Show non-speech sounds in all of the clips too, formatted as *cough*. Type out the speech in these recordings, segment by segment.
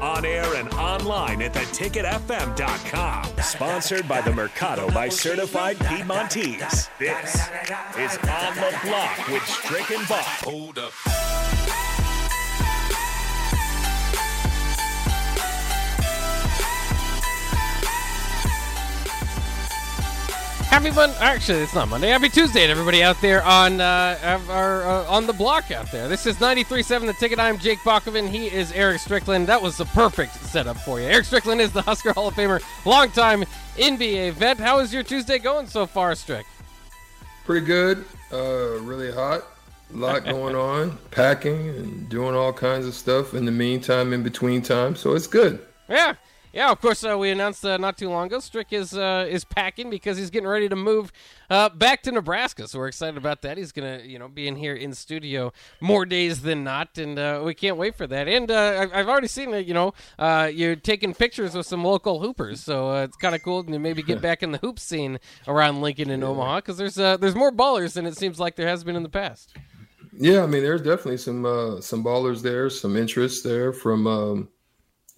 On air and online at theticketfm.com. Sponsored by the Mercado by Certified Piedmontese. This is On the Block with Strick and. Hold up. Happy Monday. Actually, it's not Monday. Happy Tuesday to everybody out there on uh, our, uh, on the block out there. This is 93.7 The Ticket. I'm Jake Bakoven. He is Eric Strickland. That was the perfect setup for you. Eric Strickland is the Husker Hall of Famer, longtime NBA vet. How is your Tuesday going so far, Strick? Pretty good. Uh, really hot. A lot *laughs* going on. Packing and doing all kinds of stuff in the meantime, in between time. So it's good. Yeah. Yeah, of course. Uh, we announced uh, not too long ago. Strick is uh, is packing because he's getting ready to move uh, back to Nebraska. So we're excited about that. He's gonna, you know, be in here in studio more days than not, and uh, we can't wait for that. And uh, I- I've already seen that, you know, you're taking pictures with some local hoopers, so it's kind of cool to maybe get *laughs* back in the hoop scene around Lincoln and Omaha because there's there's more ballers than it seems like there has been in the past. Yeah, I mean, there's definitely some uh, some ballers there, some interest there from um,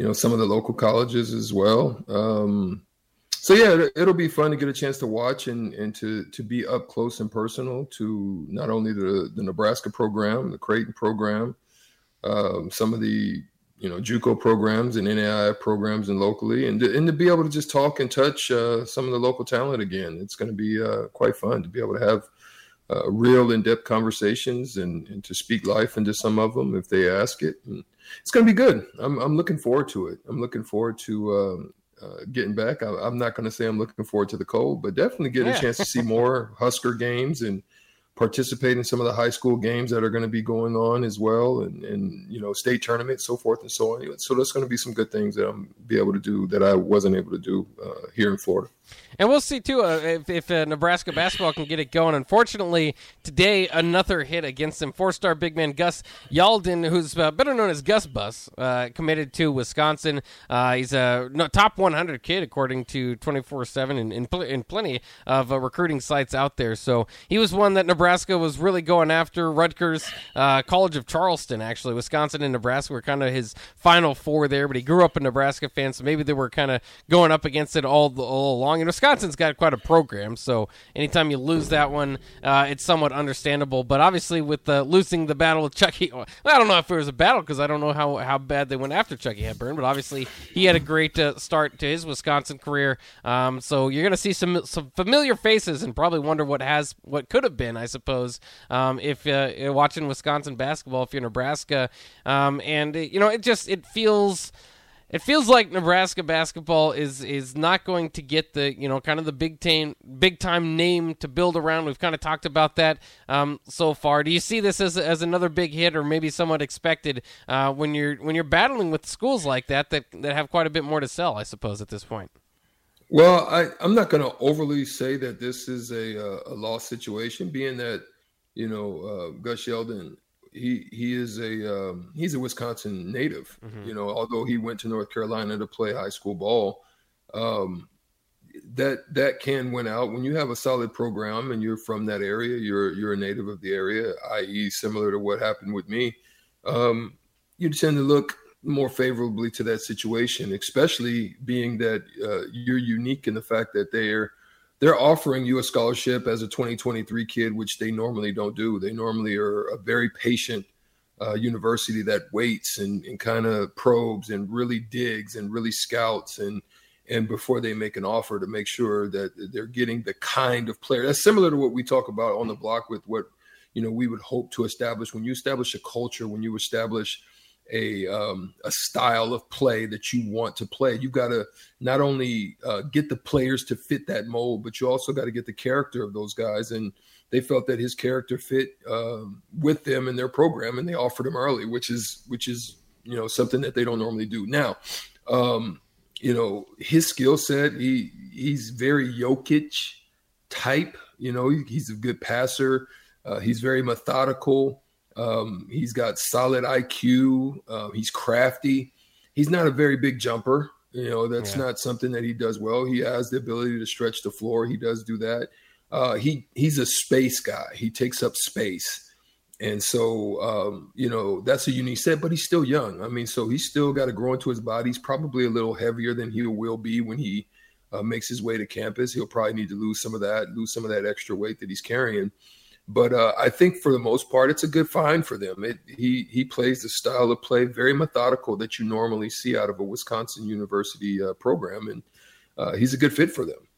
you know some of the local colleges as well. Um, so yeah, it, it'll be fun to get a chance to watch and and to to be up close and personal to not only the the Nebraska program, the Creighton program, um, some of the you know JUCO programs and NAIA programs and locally, and to, and to be able to just talk and touch uh, some of the local talent again. It's going to be uh, quite fun to be able to have uh, real in-depth conversations and, and to speak life into some of them if they ask it. And it's going to be good. I'm, I'm looking forward to it. I'm looking forward to um, uh, getting back. I, I'm not going to say I'm looking forward to the cold, but definitely get Yeah. a chance to see more Husker games and participate in some of the high school games that are going to be going on as well, and, and you know state tournaments, so forth and so on. So there's going to be some good things that I'm be able to do that I wasn't able to do uh, here in Florida. And we'll see too uh, if, if uh, Nebraska basketball can get it going. Unfortunately, today another hit against him. Four-star big man Gus Yalden, who's uh, better known as Gus Bus, uh, committed to Wisconsin. Uh, he's a no, top 100 kid according to 24/7 and in, pl- in plenty of recruiting sites out there. So he was one that Nebraska was really going after. Rutgers, uh, College of Charleston, actually, Wisconsin and Nebraska were kind of his final four there. But he grew up a Nebraska fan, so maybe they were kind of going up against it all, all along. And Wisconsin's got quite a program, so anytime you lose that one, uh, it's somewhat understandable. But obviously, with losing the battle with Chucky, well, I don't know if it was a battle because I don't know how, how bad they went after Chucky Hepburn. But obviously, he had a great uh, start to his Wisconsin career. Um, so you're going to see some some familiar faces and probably wonder what has what could have been, I suppose, um, if uh, you're watching Wisconsin basketball, if you're Nebraska, um, and uh, you know, it just it feels. It feels like Nebraska basketball is is not going to get the you know kind of the big time big time name to build around. We've kind of talked about that um, so far. Do you see this as as another big hit, or maybe somewhat expected uh, when you're when you're battling with schools like that that that have quite a bit more to sell? I suppose at this point. Well, I, I'm not going to overly say that this is a, a lost situation, being that you know uh, Gus Yalden, he he is a um, he's a Wisconsin native. You know, although he went to North Carolina to play high school ball, um, that that can win out when you have a solid program and you're from that area. You're you're a native of the area, i.e., similar to what happened with me. Um, you tend to look more favorably to that situation, especially being that uh, you're unique in the fact that they're they're offering you a scholarship as a 2023 kid, which they normally don't do. They normally are a very patient uh, university that waits and, and kind of probes and really digs and really scouts and and before they make an offer to make sure that they're getting the kind of player that's similar to what we talk about on the block with what you know we would hope to establish when you establish a culture when you establish a um, a style of play that you want to play. You've got to not only uh, get the players to fit that mold, but you also got to get the character of those guys. And they felt that his character fit um, with them in their program, and they offered him early, which is which is you know something that they don't normally do. Now, Um, you know, his skill set, he he's very Jokic type. You know, he, he's a good passer. Uh, he's very methodical. Um, he's got solid IQ. Uh, he's crafty. He's not a very big jumper. You know, that's yeah. not something that he does well. He has the ability to stretch the floor. He does do that. Uh, he he's a space guy. He takes up space. And so, um, you know, that's a unique set, but he's still young. I mean, so he's still got to grow into his body. He's probably a little heavier than he will be when he uh, makes his way to campus. He'll probably need to lose some of that, lose some of that extra weight that he's carrying. But uh, I think for the most part, it's a good find for them. It, he he plays the style of play very methodical that you normally see out of a Wisconsin University uh, program, and uh, he's a good fit for them.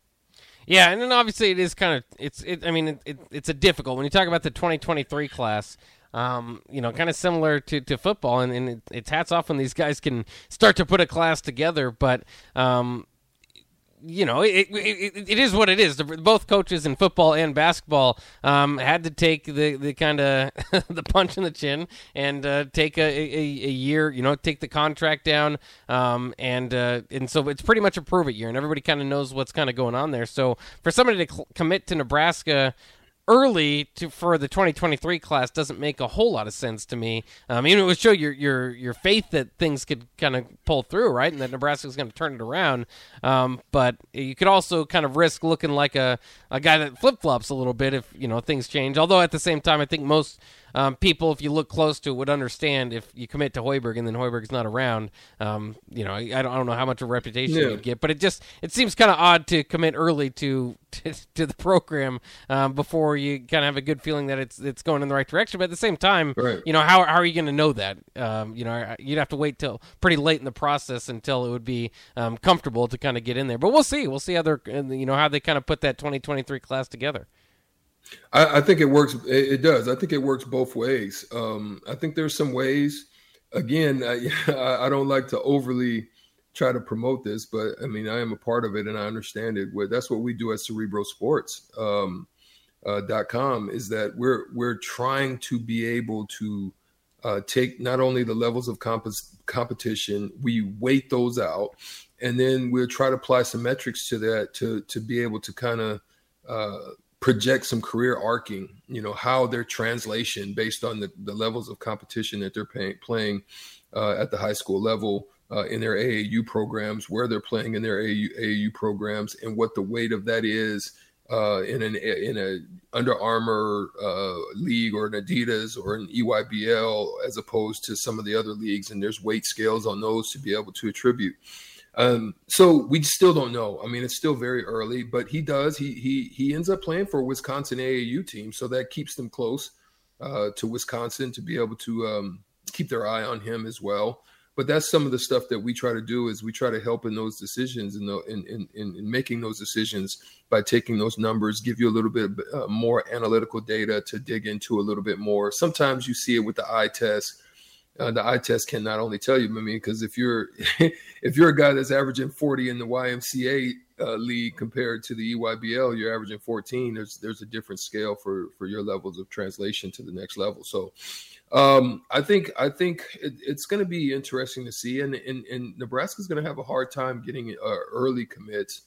Yeah, and then obviously it is kind of it's it. I mean, it, it, it's a difficult when you talk about the 2023 class. Um, you know, kind of similar to, to football, and, and it, it's hats off when these guys can start to put a class together. But um, you know, it, it, it is what it is. Both coaches in football and basketball um, had to take the, the kind of *laughs* the punch in the chin and uh, take a, a, a, year, you know, take the contract down. Um, and uh, and so it's pretty much a prove it year, and everybody kind of knows what's kind of going on there. So for somebody to cl- commit to Nebraska early to for the 2023 class doesn't make a whole lot of sense to me. Um, mean, it would show your your your faith that things could kind of pull through, right, and that Nebraska is going to turn it around. Um, but you could also kind of risk looking like a a guy that flip flops a little bit if you know things change. Although at the same time, I think most um, people, if you look close to it, would understand if you commit to Hoiberg and then Hoiberg's not around. Um, you know, I, I, don't, I don't know how much of a reputation yeah. you'd get, but it just it seems kind of odd to commit early to *laughs* to, to the program um, before you kind of have a good feeling that it's it's going in the right direction. But at the same time, right. you know, how how are you going to know that? Um, you know, you'd have to wait till pretty late in the process until it would be um, comfortable to kind of get in there. But we'll see. We'll see how they're you know how they kind of put that 2023 class together. I, I think it works. It, does. I think it works both ways. Um, I think there's some ways. Again, *laughs* I, I don't like to overly try to promote this, but I mean, I am a part of it and I understand it. That's what we do at Cerebro Sports. Um, uh, is that we're we're trying to be able to uh, take not only the levels of comp- competition, we weight those out, and then we'll try to apply some metrics to that to to be able to kind of uh, project some career arcing, you know, how their translation based on the, the levels of competition that they're pay, playing uh, at the high school level uh, in their AAU programs, where they're playing in their AAU, AAU programs, and what the weight of that is uh, in an in a Under Armour uh, league or an Adidas or an EYBL, as opposed to some of the other leagues. And there's weight scales on those to be able to attribute. Um, so we still don't know. I mean, it's still very early, but he does. He he he ends up playing for a Wisconsin AAU team, so that keeps them close uh, to Wisconsin to be able to um, keep their eye on him as well. But that's some of the stuff that we try to do is we try to help in those decisions and in, in, in, in, making those decisions by taking those numbers, give you a little bit uh, more analytical data to dig into a little bit more. Sometimes you see it with the eye test uh, the eye test can not only tell you, I mean, because if you're *laughs* if you're a guy that's averaging 40 in the YMCA uh, league compared to the EYBL, you're averaging 14. There's there's a different scale for for your levels of translation to the next level. So, um, I think I think it, it's going to be interesting to see, and and, and Nebraska's going to have a hard time getting uh, early commits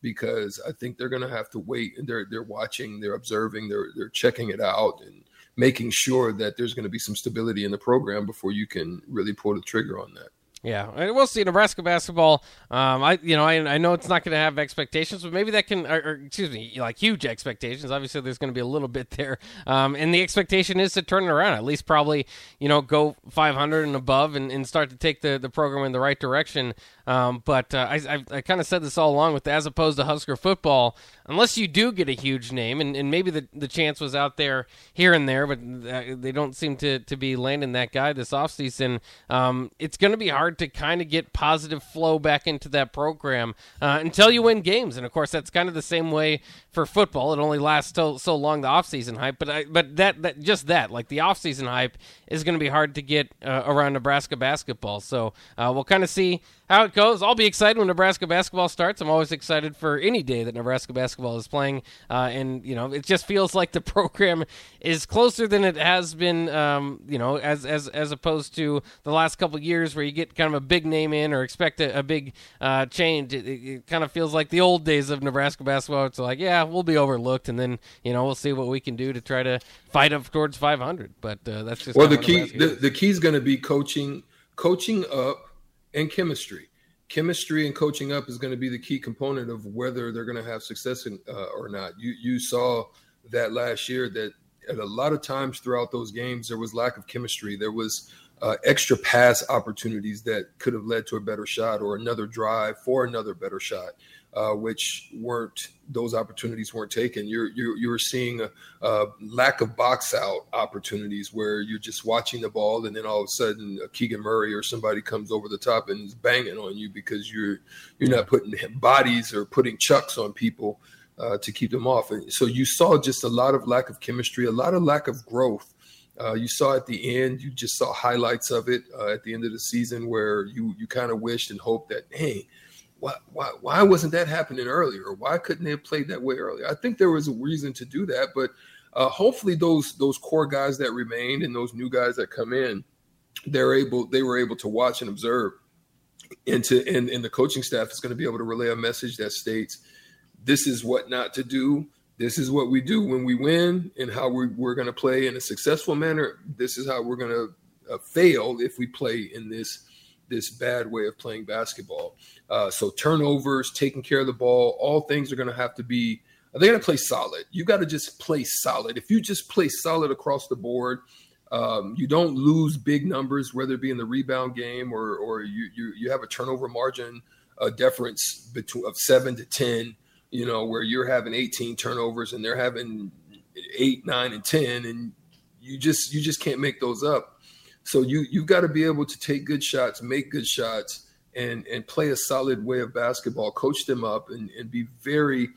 because I think they're going to have to wait and they're they're watching, they're observing, they're they're checking it out and making sure that there's going to be some stability in the program before you can really pull the trigger on that. Yeah, we'll see. Nebraska basketball. Um, I you know I, I know it's not going to have expectations, but maybe that can, or, or, excuse me, like huge expectations. Obviously, there's going to be a little bit there, um, and the expectation is to turn it around. At least probably you know go 500 and above, and, and start to take the, the program in the right direction. Um, but uh, I I, I kind of said this all along with as opposed to Husker football, unless you do get a huge name, and, and maybe the the chance was out there here and there, but uh, they don't seem to to be landing that guy this offseason. Um, it's going to be hard to kind of get positive flow back into that program uh, until you win games. And of course, that's kind of the same way for football. It only lasts so, so long the offseason hype, but I, but that that just that like the offseason hype is going to be hard to get uh, around Nebraska basketball. So uh, we'll kind of see how it goes. I'll be excited when Nebraska basketball starts. I'm always excited for any day that Nebraska basketball is playing, uh, and you know, it just feels like the *laughs* program is closer than it has been. Um, you know, as as as opposed to the last couple years where you get kind of a big name in or expect a, a big uh, change. It, it, it, kind of feels like the old days of Nebraska basketball. It's like, yeah, we'll be overlooked, and then you know we'll see what we can do to try to fight up towards 500. But uh, that's just well, the key the, the key is going to be coaching coaching up and chemistry. Chemistry and coaching up is going to be the key component of whether they're going to have success in, uh, or not. You you saw that last year that at a lot of times throughout those games there was lack of chemistry. There was uh, extra pass opportunities that could have led to a better shot or another drive for another better shot uh, which weren't those opportunities weren't taken. You're you're you're seeing a, a, lack of box out opportunities where you're just watching the ball and then all of a sudden a Keegan Murray or somebody comes over the top and is banging on you because you're you're not putting bodies or putting chucks on people uh, to keep them off. And so you saw just a lot of lack of chemistry, a lot of lack of growth. Uh, you saw at the end, you just saw highlights of it uh, at the end of the season where you you kind of wished and hoped that hey why, why, why wasn't that happening earlier? Why couldn't they have played that way earlier? I think there was a reason to do that, but uh, hopefully those those core guys that remained and those new guys that come in, they're able they were able to watch and observe, and to and, and the coaching staff is going to be able to relay a message that states this is what not to do. This is what we do when we win, and how we, we're going to play in a successful manner. This is how we're going to uh, fail if we play in this this bad way of playing basketball. Uh, so turnovers, taking care of the ball, all things are going to have to be. Are They're going to play solid. You got to just play solid. If you just play solid across the board, um, you don't lose big numbers, whether it be in the rebound game or or you you, you have a turnover margin a difference between of seven to ten. You know where you're having 18 turnovers and they're having eight, nine, and ten, and you just you just can't make those up so you you've got to be able to take good shots, make good shots, and and play a solid way of basketball. Coach them up and, and be very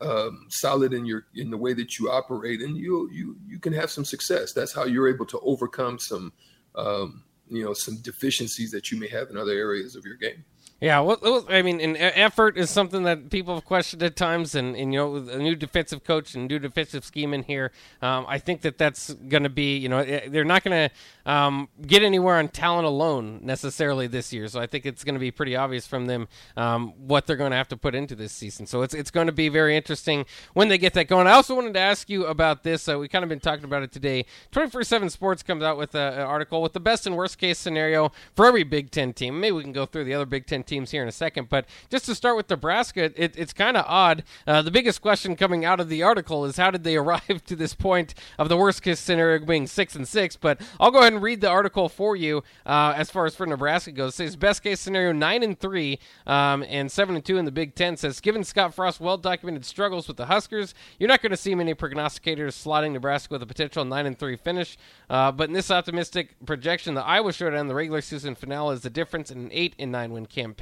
um, solid in your in the way that you operate, and you you you can have some success. That's how you're able to overcome some um, you know some deficiencies that you may have in other areas of your game. Yeah, well, I mean, an effort is something that people have questioned at times, and, and you know, with a new defensive coach and new defensive scheme in here, um, I think that that's going to be, you know, eh, they're not going to um, get anywhere on talent alone necessarily this year. So I think it's going to be pretty obvious from them um, what they're going to have to put into this season. So it's it's going to be very interesting when they get that going. I also wanted to ask you about this. Uh, we kind of been talking about it today. Twenty four seven Sports comes out with a, an article with the best and worst case scenario for every Big Ten team. Maybe we can go through the other Big Ten teams here in a second. But just to start with Nebraska, it, it's kind of odd. Uh, the biggest question coming out of the article is how did they *laughs* arrive to this point of the worst case scenario being six and six? But I'll go ahead and read the article for you uh, as far as for Nebraska goes. It says best case scenario nine and three um, and seven and two in the Big Ten. Says given Scott Frost's well documented struggles with the Huskers, you're not going to see many prognosticators slotting Nebraska with a potential nine and three finish. Uh, but in this optimistic projection, the Iowa Showdown, in the regular season finale, is the difference in an eight and nine win campaign.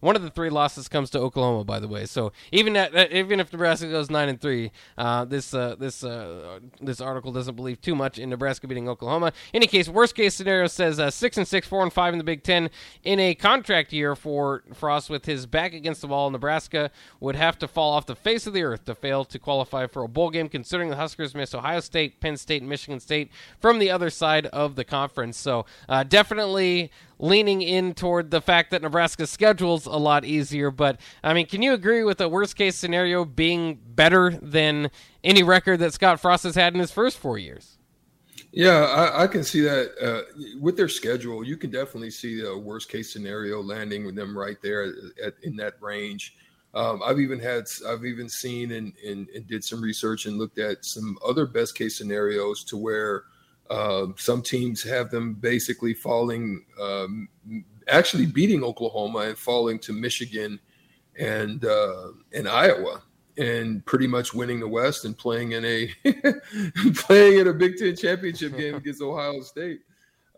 One of the three losses comes to Oklahoma, by the way. So even at, even if Nebraska goes nine and three, uh, this uh, this uh, this article doesn't believe too much in Nebraska beating Oklahoma. Any case, worst case scenario says uh, six and six, four and five in the Big Ten in a contract year for Frost with his back against the wall. Nebraska would have to fall off the face of the earth to fail to qualify for a bowl game, considering the Huskers missed Ohio State, Penn State, and Michigan State from the other side of the conference. So uh, definitely leaning in toward the fact that Nebraska's schedule's a lot easier. But I mean, can you agree with the worst case scenario being better than any record that Scott Frost has had in his first four years? Yeah, I, I can see that uh, with their schedule. You can definitely see the worst case scenario landing with them right there at, in that range. Um, I've even had, I've even seen and, and, and, did some research and looked at some other best case scenarios to where uh, some teams have them basically falling, um, actually beating Oklahoma and falling to Michigan and uh, and Iowa, and pretty much winning the West and playing in a *laughs* playing in a Big Ten championship game *laughs* against Ohio State.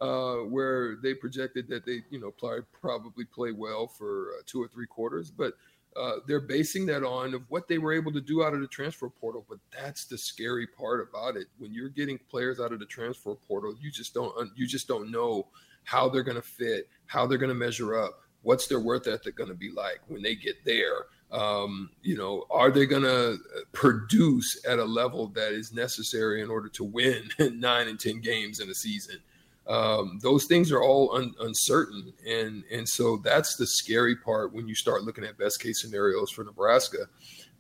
Uh, where they projected that they, you know, probably, probably play well for uh, two or three quarters, but uh, they're basing that on of what they were able to do out of the transfer portal. But that's the scary part about it. When you're getting players out of the transfer portal, you just don't you just don't know how they're going to fit, how they're going to measure up. what's their worth ethic going to be like when they get there? Um, you know, are they going to produce at a level that is necessary in order to win *laughs* nine and 10 games in a season? Um, those things are all un- uncertain. And, and so that's the scary part when you start looking at best case scenarios for Nebraska.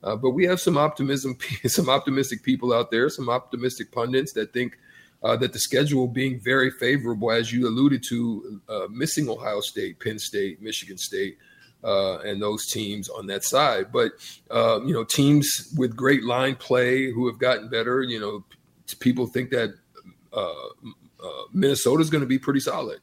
Uh, but we have some optimism, *laughs* some optimistic people out there, some optimistic pundits that think uh, that the schedule being very favorable, as you alluded to, uh, missing Ohio State, Penn State, Michigan State, uh, and those teams on that side. But uh, you know, teams with great line play who have gotten better. You know, people think that uh, Minnesota is going to be pretty solid.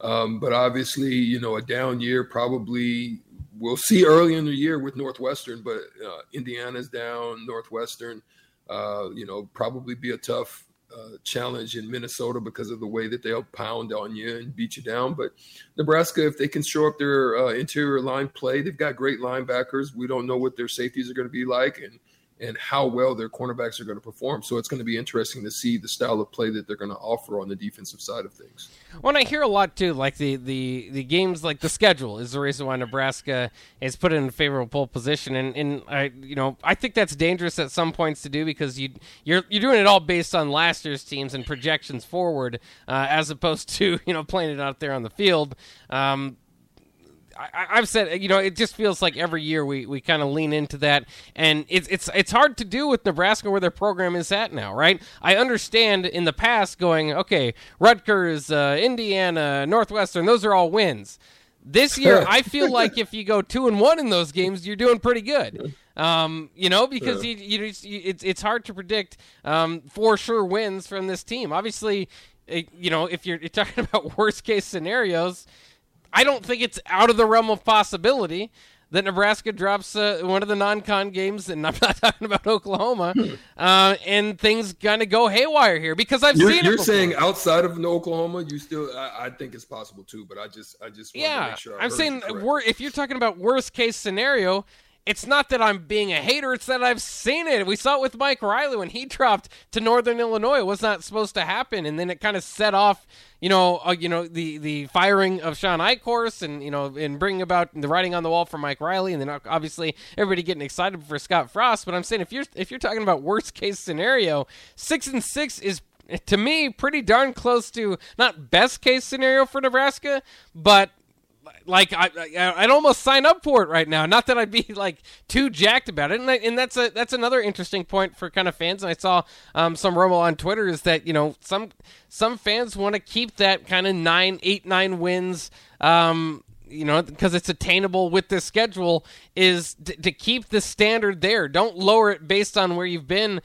Um, but obviously, you know, a down year probably we'll see early in the year with Northwestern, but uh, Indiana's down, Northwestern, uh, you know, probably be a tough uh, challenge in Minnesota because of the way that they'll pound on you and beat you down. But Nebraska, if they can show up their uh, interior line play, they've got great linebackers. We don't know what their safeties are going to be like, and and how well their cornerbacks are going to perform. So it's going to be interesting to see the style of play that they're going to offer on the defensive side of things. When I hear a lot too, like the the the games, like the schedule is the reason why Nebraska is put in a favorable position, and and I you know I think that's dangerous at some points to do because you you're you're doing it all based on last year's teams and projections forward, uh, as opposed to *laughs* you know playing it out there on the field. Um, I, have said, you know, it just feels like every year we, we kind of lean into that, and it's it's it's hard to do with Nebraska where their program is at now, right? I understand in the past going, okay, Rutgers, uh, Indiana, Northwestern, those are all wins. This year, I *laughs* feel like if you go two and one in those games, you're doing pretty good. Um, you know, because you, you, you, it's it's hard to predict um, for sure wins from this team. Obviously, it, you know, if you're, you're talking *laughs* about worst case scenarios I don't think it's out of the realm of possibility that Nebraska drops uh, one of the non-con games, and I'm *laughs* not talking about Oklahoma, uh, and things kind of go haywire here because I've you're, seen. You're saying outside of Oklahoma, you still, I, I, think it's possible too, but I just, I just, yeah, sure I'm saying if you're talking about worst case scenario, it's not that I'm being a hater, it's that I've seen it. We saw it with Mike Riley when he dropped to Northern Illinois. It was not supposed to happen, and then it kind of set off, you know, uh, you know the the firing of Shawn Eichorst, and you know, and bringing about the writing on the wall for Mike Riley, and then obviously everybody getting excited for Scott Frost. But I'm saying if you're if you're talking about worst case scenario, six and six is to me pretty darn close to not best case scenario for Nebraska, but like I, I would almost sign up for it right now. Not that I'd be *laughs* like too jacked about it, and, I, and that's a that's another interesting point for kind of fans. And I saw um, some rumble on Twitter is that you know some some fans want to keep that kind of nine, eight, nine wins. Um, you know, because it's attainable with this schedule, is d- to keep the standard there. Don't lower it based on where you've been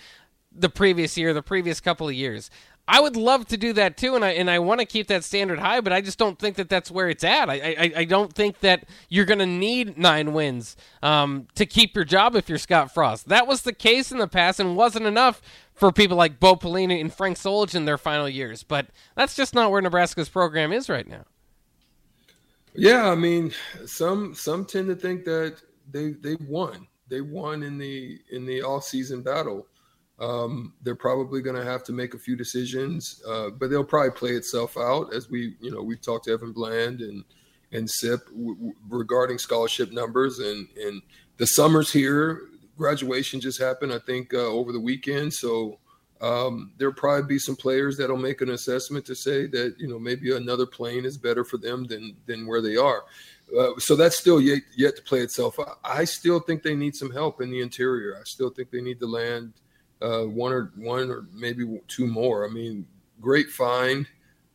the previous year, the previous couple of years. I would love to do that too, and I and I want to keep that standard high, but I just don't think that that's where it's at. I I, I don't think that you're going to need nine wins um, to keep your job if you're Scott Frost. That was the case in the past and wasn't enough for people like Bo Pelini and Frank Solich in their final years. But that's just not where Nebraska's program is right now. Yeah, I mean, some some tend to think that they they won. They won in the in the off season battle. Um, they're probably going to have to make a few decisions, uh, but they'll probably play itself out as we, you know, we've talked to Evan Bland and and Sip w- w- regarding scholarship numbers and and the summers here. Graduation just happened, I think, uh, over the weekend, so um, there'll probably be some players that'll make an assessment to say that you know maybe another plane is better for them than than where they are. Uh, so that's still yet yet to play itself out. I still think they need some help in the interior. I still think they need to land uh, one or one or maybe two more. I mean, great find,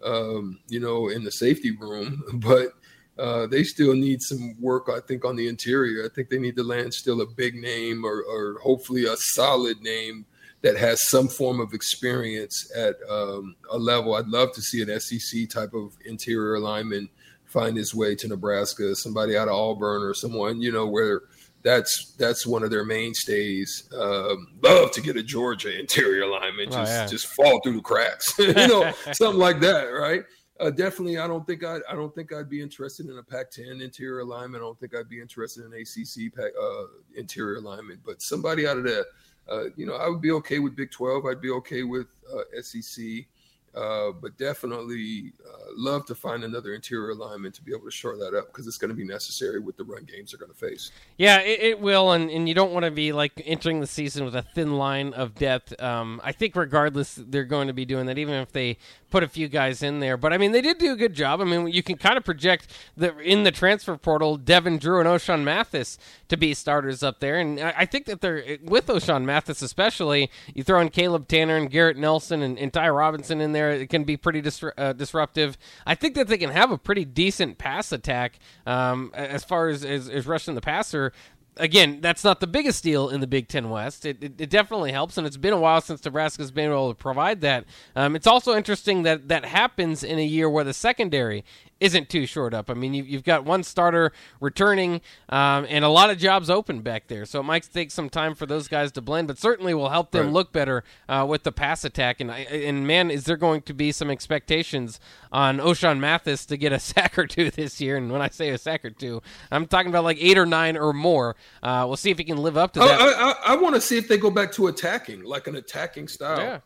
um, you know, in the safety room, *laughs* but uh, they still need some work. I think on the interior. I think they need to land still a big name or, or hopefully a solid name that has some form of experience at um, a level. I'd love to see an SEC type of interior lineman find his way to Nebraska, somebody out of Auburn or someone, you know, where that's that's one of their mainstays. Um, love to get a Georgia *laughs* interior lineman oh, just oh, yeah. just fall through the cracks, *laughs* you know, *laughs* something like that, right? Uh, definitely, I don't think I I don't think I'd be interested in a Pac-10 interior alignment. I don't think I'd be interested in ACC Pac, uh, interior alignment. But somebody out of that, uh, you know, I would be okay with Big 12. I'd be okay with uh, SEC. Uh, but definitely uh, love to find another interior alignment to be able to shore that up because it's going to be necessary with the run games they're going to face. Yeah, it, it, will, and, and you don't want to be like entering the season with a thin line of depth. Um, I think regardless, they're going to be doing that, even if they put a few guys in there. But I mean, they did do a good job. I mean, you can kind of project that in the transfer portal, Devin Drew and Ochaun Mathis to be starters up there, and I, I think that they're with Ochaun Mathis especially. You throw in Caleb Tannor and Garrett Nelson and, and Ty Robinson in there, it can be pretty uh, disruptive. I think that they can have a pretty decent pass attack um, as far as, as, as rushing the passer again, that's not the biggest deal in the Big Ten West. It, it, it, definitely helps, and it's been a while since Nebraska's been able to provide that. Um, it's also interesting that that happens in a year where the secondary isn't too short up. I mean, you, have got one starter returning um, and a lot of jobs open back there. So it might take some time for those guys to blend, but certainly will help them right. look better uh, with the pass attack. And, and man, is there going to be some expectations on Ochaun Mathis to get a *laughs* sack or two this year? And when I say a sack or two, I'm talking about like eight or nine or more. Uh, we'll see if he can live up to that. I, I, I want to see if they go back to attacking, like an attacking style. Yeah.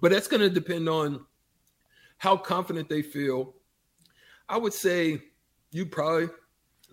But that's going to depend on how confident they feel I would say you probably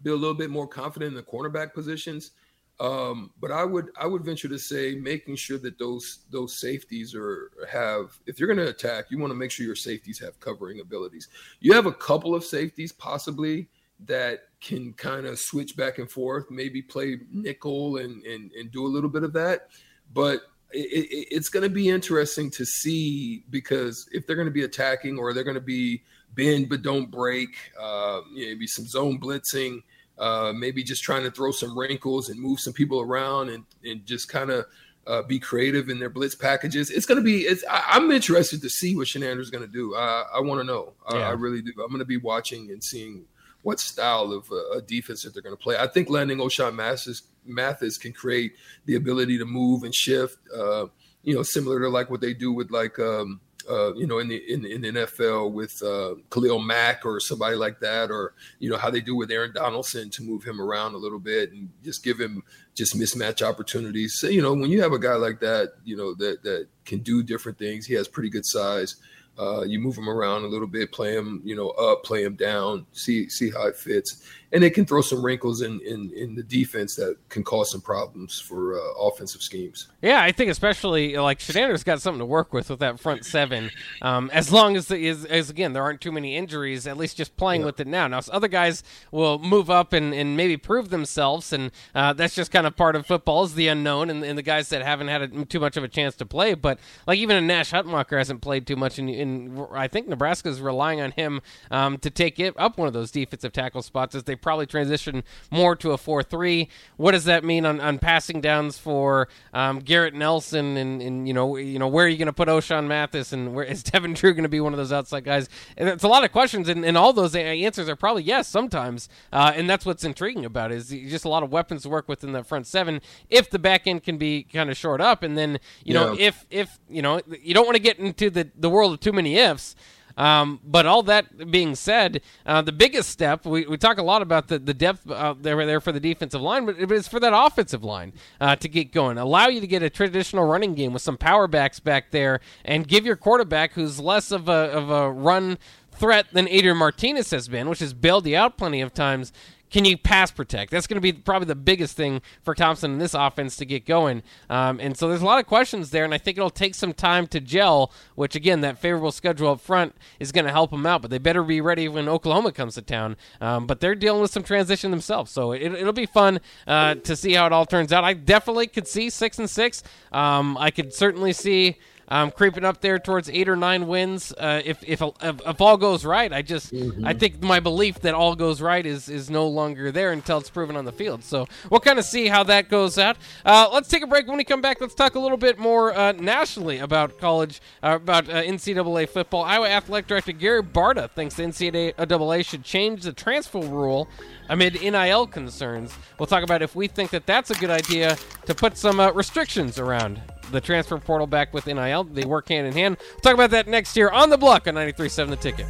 be a little bit more confident in the cornerback positions. Um, but I would I would venture to say making sure that those those safeties are have if you're going to attack, you want to make sure your safeties have covering abilities. You have a couple of safeties possibly that can kind of switch back and forth, maybe play nickel and and, and do a little bit of that. But it, it, it's going to be interesting to see because if they're going to be attacking or they're going to be bend but don't break, uh, maybe some zone blitzing, uh, maybe just trying to throw some wrinkles and move some people around and, and just kind of uh, be creative in their blitz packages. It's going to be. It's. I, am interested to see what Chinander's going to do. I, I want to know. Yeah. I, I, really do. I'm going to be watching and seeing what style of uh, defense that they're going to play. I think landing Ochaun Mathis, Mathis can create the ability to move and shift. Uh, you know, similar to like what they do with like um, uh, you know, in the in, in the NFL with uh, Khalil Mack or somebody like that, or you know how they do with Aaron Donaldson to move him around a little bit and just give him just mismatch opportunities. So, you know, when you have a guy like that, you know that that can do different things. He has pretty good size. Uh, you move them around a little bit, play them, you know, up, play them down, see see how it fits, and it can throw some wrinkles in in, in the defense that can cause some problems for uh, offensive schemes. Yeah, I think especially like Chinander's got something to work with with that front seven. Um, as long as, the, as, as again there aren't too many injuries, at least just playing yeah. with it now. Now other guys will move up and, and maybe prove themselves, and uh, that's just kind of part of football is the unknown, and, and the guys that haven't had a, too much of a chance to play. But like even a Nash Hutmacher hasn't played too much in, in and I think Nebraska is relying on him um, to take it up one of those defensive tackle spots as they probably transition more to a four-three. What does that mean on, on passing downs for um, Garrett Nelson and, and you know you know where are you going to put Ochaun Mathis and where *laughs* is Devin Drew going to be one of those outside guys? And it's a lot of questions, and, and all those answers are probably yes sometimes, uh, and that's what's intriguing about it is just a lot of weapons to work with in the front seven if the back end can be kind of short up, and then you yeah. know if if you know you don't want to get into the the world of too many ifs ifs. Um, but all that being said, uh, the biggest step we, we talk a lot about the, the depth uh, there there for the defensive line, but it's for that offensive line uh, to get going. Allow you to get a traditional running game with some power backs back there, and give your quarterback, who's less of a of a run threat than Adrian Martinez has been, which has bailed you out plenty of times. Can you pass protect? That's going to be probably the biggest thing for Thompson in this offense to get going. Um, and so there's a lot of questions there, and I think it'll take some time to gel. Which again, that favorable schedule up front is going to help them out. But they better be ready when Oklahoma comes to town. Um, but they're dealing with some transition themselves, so it, will be fun uh, to see how it all turns out. I definitely could see six and six. Um, I could certainly see um, creeping up there towards eight or nine wins. Uh, if, if, if if all goes right, I just mm-hmm. I think my belief that all goes right is is no longer there until it's proven on the field. So we'll kind of see how that goes out. Uh, let's take a break. When we come back, let's talk a little bit more uh, nationally about college, uh, about uh, NCAA football. Iowa Athletic Director Gary Barta thinks the NCAA should change the transfer rule amid NIL concerns. We'll talk about if we think that that's a good idea to put some uh, restrictions around the transfer portal back with NIL. They work hand in hand. We'll talk about that next year on the block on 93.7 The Ticket.